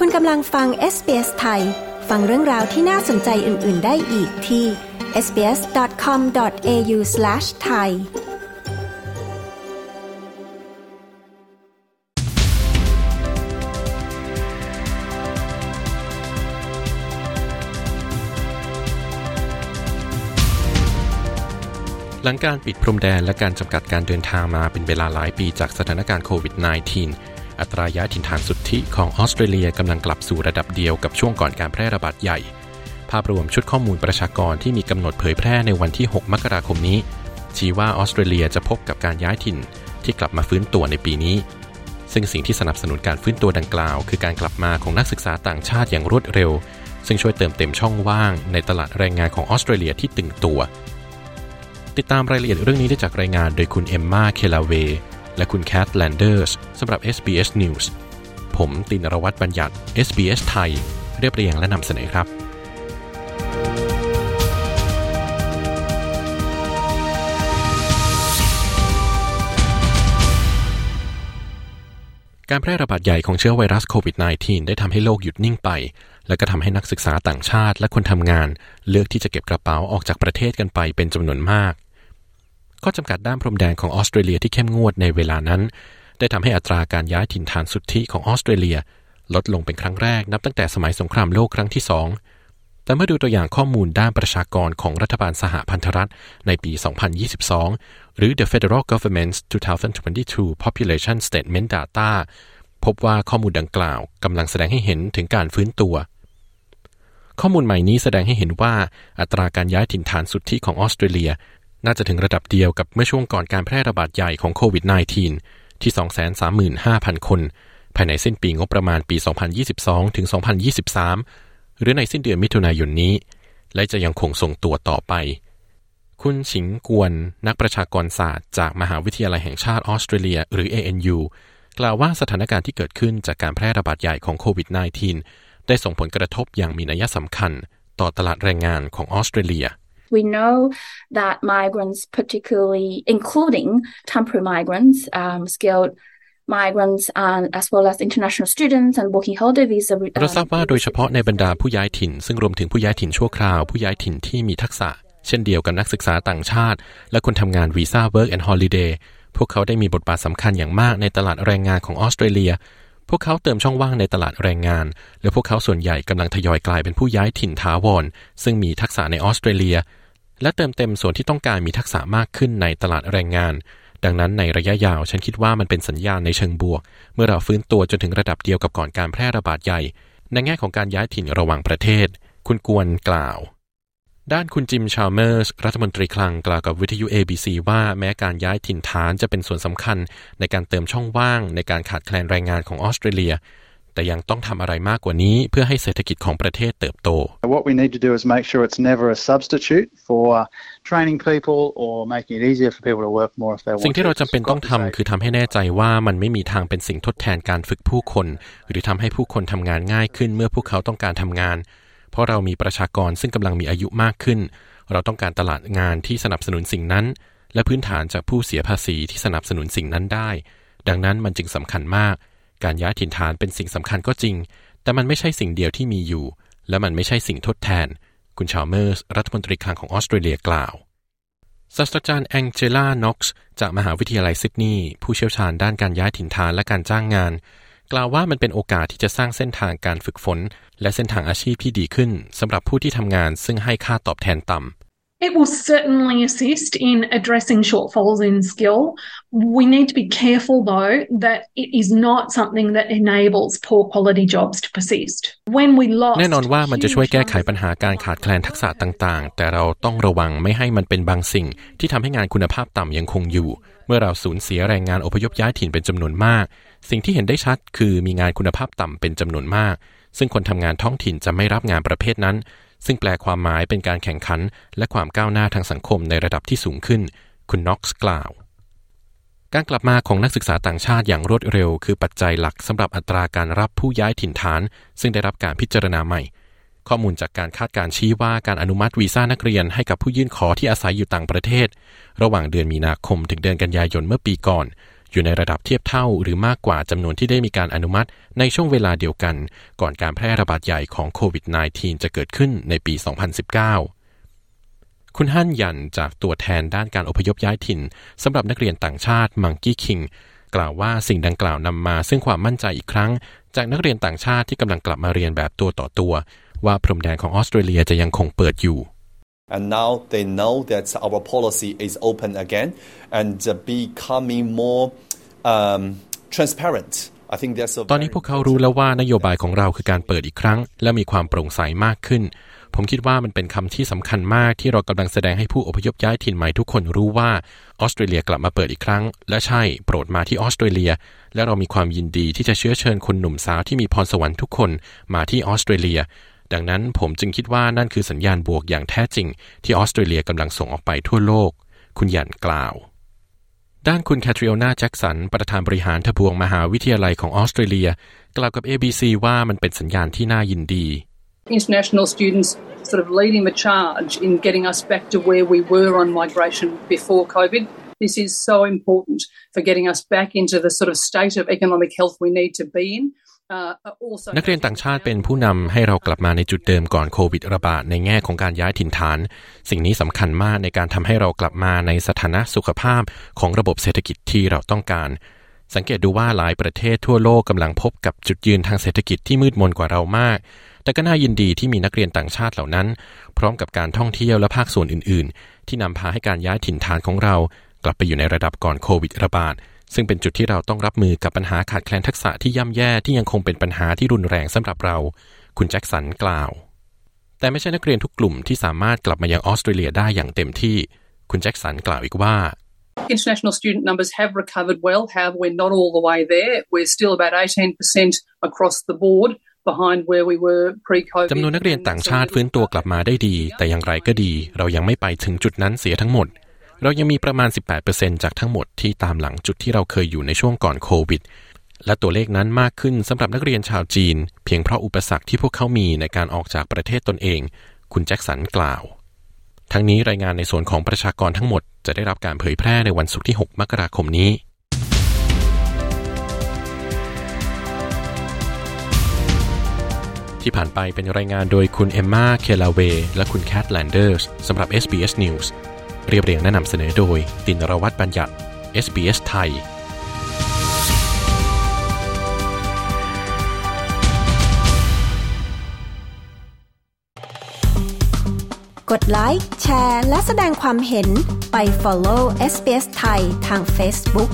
คุณกำลังฟัง SBS ไทย ฟังเรื่องราวที่น่าสนใจอื่น ๆ ได้อีกที่ sbs.com.au/thai หลังการปิดพรมแดนและการจำกัดการเดินทางมาเป็นเวลาหลายปีจากสถานการณ์โควิด -19 อัตราย้ายถิ่นฐานสุทธิของออสเตรเลียกำลังกลับสู่ระดับเดียวกับช่วงก่อนการแพร่ระบาดใหญ่ ภาพรวมชุดข้อมูลประชากรที่มีกำหนดเผยแพร่ในวันที่ 6 มกราคมนี้ ชี้ว่าออสเตรเลียจะพบกับการย้ายถิ่นที่กลับมาฟื้นตัวในปีนี้ ซึ่งสิ่งที่สนับสนุนการฟื้นตัวดังกล่าว คือการกลับมาของนักศึกษาต่างชาติอย่างรวดเร็ว ซึ่งช่วยเติมเต็มช่องว่างในตลาดแรงงานของออสเตรเลียที่ตึงตัว ติดตามรายละเอียดเรื่องนี้ได้จากรายงานโดยคุณเอมมาเคลาเว และคุณแคทแลนเดอร์สสำหรับ SBS News ผมตินรวัตรบัญญัติ SBS ไทย เรียบเรียงและนำเสนอครับการแพร่ระบาดใหญ่ของเชื้อไวรัสโควิด -19 ได้ทำให้โลกหยุดนิ่งไป และก็ทำให้นักศึกษาต่างชาติและคนทำงาน เลือกที่จะเก็บกระเป๋าออกจากประเทศกันไปเป็นจำนวนมาก ข้อจำกัดด้านพรมแดนของออสเตรเลียที่เข้มงวดในเวลานั้น ได้ทำให้อัตราการย้ายถิ่นฐานสุทธิของออสเตรเลีย ลดลงเป็นครั้งแรกนับตั้งแต่สมัยสงครามโลกครั้งที่สองแต่เมื่อดูตัวอย่างข้อมูลด้านประชากรของรัฐบาลสหพันธรัฐในปี 2022 หรือ The Federal Government's 2022 Population Statement Data พบว่าข้อมูลดังกล่าวกำลังแสดงให้เห็นถึงการฟื้นตัว ข้อมูลใหม่นี้แสดงให้เห็นว่าอัตราการย้ายถิ่นฐานสุทธิของออสเตรเลีย น่าจะถึงระดับเดียวกับเมื่อช่วงก่อนการแพร่ระบาดใหญ่ของโควิด -19 ที่ 235,000 คน ภายในสิ้นปีงบประมาณปี 2022 ถึง 2023 หรือในสิ้นเดือนมิถุนายนนี้ และจะยังคงส่งตัวต่อไป คุณฉิงกวน นักประชากรศาสตร์ จากมหาวิทยาลัยแห่งชาติออสเตรเลีย หรือ ANU กล่าวว่าสถานการณ์ที่เกิดขึ้นจากการแพร่ระบาดใหญ่ของโควิด -19 ได้ส่งผลกระทบอย่างมีนัยสำคัญ ต่อตลาดแรงงานของออสเตรเลีย We know that migrants, particularly including temporary migrants, um, skilled migrants, and as well as international students and working holiday visa. เราทราบว่าโดยเฉพาะในบรรดาผู้ย้ายถิ่น ซึ่งรวมถึงผู้ย้ายถิ่นชั่วคราว ผู้ย้ายถิ่นที่มีทักษะ เช่นเดียวกับนักศึกษาต่างชาติ และคนทำงานวีซ่า Work and Holiday พวกเขาได้มีบทบาทสำคัญอย่างมากในตลาดแรงงานของออสเตรเลีย พวกเขาเติมช่องว่างในตลาดแรงงาน และพวกเขาส่วนใหญ่กำลังทยอยกลายเป็นผู้ย้ายถิ่นถาวร ซึ่งมีทักษะในออสเตรเลีย และเติมเต็มส่วนที่ต้องการมีทักษะมากขึ้นในตลาดแรงงาน ดังนั้นในระยะยาวฉันคิดว่ามันเป็นสัญญาณในเชิงบวก เมื่อเราฟื้นตัวจนถึงระดับเดียวกับก่อนการแพร่ระบาดใหญ่ ในแง่ของการย้ายถิ่นระหว่างประเทศ คุณกวนกล่าว ด้านคุณจิมชาลเมอร์สรัฐมนตรีคลังกล่าวกับวิทยุ ABC ว่าแม้การย้ายถิ่นฐานจะเป็นส่วนสำคัญ ในการเติมช่องว่าง ในการขาดแคลนแรงงานของออสเตรเลีย แต่ยังต้องทำอะไรมากกว่านี้เพื่อให้เศรษฐกิจของประเทศเติบโต What we need to do is make sure it's never a substitute for training people or making it easier for people to work more if they want สิ่งที่เราจำเป็น to. ต้องทำคือทำให้แน่ใจว่ามันไม่มีทางเป็นสิ่งทดแทนการฝึกผู้คน หรือทำให้ผู้คนทำงานง่ายขึ้นเมื่อพวกเขาต้องการทำงาน เพราะเรามีประชากรซึ่งกำลังมีอายุมากขึ้น เราต้องการตลาดงานที่สนับสนุนสิ่งนั้น และพื้นฐานจากผู้เสียภาษีที่สนับสนุนสิ่งนั้นได้ ดังนั้นมันจึงสำคัญมาก การย้ายถิ่นฐานเป็นสิ่งสำคัญก็จริง แต่มันไม่ใช่สิ่งเดียวที่มีอยู่ และมันไม่ใช่สิ่งทดแทน คุณชาเมอร์สรัฐมนตรีคลังของออสเตรเลียกล่าวศาสตราจารย์แองเจล่า น็อกซ์ จากมหาวิทยาลัยซิดนีย์ผู้เชี่ยวชาญด้านการย้ายถิ่นฐานและการจ้างงาน กล่าวว่ามันเป็นโอกาสที่จะสร้างเส้นทางการฝึกฝน และเส้นทางอาชีพที่ดีขึ้นสำหรับผู้ที่ทำงานซึ่งให้ค่าตอบแทนต่ำ It will certainly assist in addressing shortfalls in skill. We need to be careful, though, that it is not something that enables poor quality jobs to persist. When we lost แน่นอนว่ามันจะช่วยแก้ไขปัญหาการขาดแคลนทักษะต่างๆ แต่เราต้องระวังไม่ให้มันเป็นบางสิ่งที่ทำให้งานคุณภาพต่ำยังคงอยู่ เมื่อเราสูญเสียแรงงานอพยพย้ายถิ่นเป็นจำนวนมาก สิ่งที่เห็นได้ชัดคือมีงานคุณภาพต่ำเป็นจำนวนมาก ซึ่งคนทำงานท้องถิ่นจะไม่รับงานประเภทนั้น ซึ่งแปลความหมายเป็นการแข่งขัน และความก้าวหน้าทางสังคมในระดับที่สูงขึ้น คุณน็อกซ์กล่าว การกลับมาของนักศึกษาต่างชาติอย่างรวดเร็ว คือปัจจัยหลักสำหรับอัตราการรับผู้ย้ายถิ่นฐาน ซึ่งได้รับการพิจารณาใหม่ ข้อมูลจากการคาดการณ์ชี้ว่าการอนุมัติวีซ่านักเรียนให้กับผู้ยื่นขอที่อาศัยอยู่ต่างประเทศ ระหว่างเดือนมีนาคมถึงเดือนกันยายนเมื่อปีก่อน อยู่ในระดับเทียบเท่าหรือมากกว่าจำนวนที่ได้มีการอนุมัติในช่วงเวลาเดียวกัน ก่อนการแพร่ระบาดใหญ่ของโควิด -19 จะเกิดขึ้นในปี 2019 คุณฮั่นยันจากตัวแทนด้านการอพยพย้ายถิ่นสำหรับนักเรียนต่างชาติมังกี้คิงกล่าวว่าสิ่งดังกล่าวนำมาซึ่งความมั่นใจอีกครั้ง จากนักเรียนต่างชาติที่กำลังกลับมาเรียนแบบตัวต่อตัว ว่าพรมแดนของออสเตรเลียจะยังคงเปิดอยู่ And now they know that our policy is open again and becoming more um, transparent. I think that's ตอนนี้พวกเขารู้แล้วว่านโยบายของเราคือการเปิดอีกครั้ง และมีความโปร่งใสมากขึ้น ผมคิดว่ามันเป็นคำที่สำคัญมากที่เรากำลังแสดงให้ผู้อพยพย้ายถิ่นใหม่ทุกคนรู้ว่าออสเตรเลียกลับมาเปิดอีกครั้ง และใช่โปรดมาที่ออสเตรเลีย และเรามีความยินดีที่จะเชื้อเชิญคนหนุ่มสาวที่มีพรสวรรค์ทุกคนมาที่ออสเตรเลีย ดังนั้นผมจึงคิดว่านั่นคือสัญญาณบวกอย่างแท้จริง ที่ออสเตรเลียกำลังส่งออกไปทั่วโลก คุณหยันกล่าว ด้านคุณแคทริโอนาแจ็กสัน ประธานบริหารทบวงมหาวิทยาลัยของออสเตรเลีย กล่าวกับ ABC ว่ามันเป็นสัญญาณที่น่ายินดี international students sort of leading the charge in getting us back to where we were on migration before COVID. This is so important for getting us back into the sort of state of economic health we need to be in. นักเรียนต่างชาติเป็นผู้นำให้เรากลับมาในจุดเดิมก่อนโควิดระบาดในแง่ของการย้ายถิ่นฐาน สิ่งนี้สำคัญมากในการทำให้เรากลับมาในสถานะสุขภาพของระบบเศรษฐกิจที่เราต้องการ สังเกตดูว่าหลายประเทศทั่วโลกกำลังพบกับจุดยืนทางเศรษฐกิจที่มืดมนกว่าเรามาก แต่ก็น่ายินดีที่มีนักเรียนต่างชาติเหล่านั้น พร้อมกับการท่องเที่ยวและภาคส่วนอื่น ๆ ที่นำพาให้การย้ายถิ่นฐานของเรา กลับไปอยู่ในระดับก่อนโควิดระบาด ซึ่งเป็นจุดที่เราต้องรับมือกับปัญหาขาดแคลนทักษะที่ย่ำแย่ที่ยังคงเป็นปัญหาที่รุนแรงสำหรับเรา คุณแจ็คสันกล่าว แต่ไม่ใช่นักเรียนทุกกลุ่มที่สามารถกลับมายังออสเตรเลียได้อย่างเต็มที่ คุณแจ็คสันกล่าวอีกว่า International student numbers have recovered well. However, we're not all the way there. We're still about 18% across the board behind where we were pre-COVID. จำนวนนักเรียนต่างชาติฟื้นตัวกลับมาได้ดี แต่อย่างไรก็ดี เรายังไม่ไปถึงจุดนั้นเสียทั้งหมด เรายังมีประมาณ 18%จากทั้งหมดที่ตามหลังจุดที่เราเคยอยู่ในช่วงก่อนโควิด และตัวเลขนั้นมากขึ้นสำหรับนักเรียนชาวจีน เพียงเพราะอุปสรรคที่พวกเขามีในการออกจากประเทศตนเอง คุณแจ็คสันกล่าว ทั้งนี้รายงานในส่วนของประชากรทั้งหมดจะได้รับการเผยแพร่ในวันศุกร์ที่ 6 มกราคมนี้ที่ผ่านไปเป็นรายงานโดยคุณเอมมา เคลาเว และคุณแคทแลนเดอร์สสำหรับ SBS News เรียบเรียงแนะนำเสนอโดย ตินรวัตรบัญญัติ SBS ไทย กดไลค์ แชร์ และแสดงความเห็นไป follow SBS ไทยทาง Facebook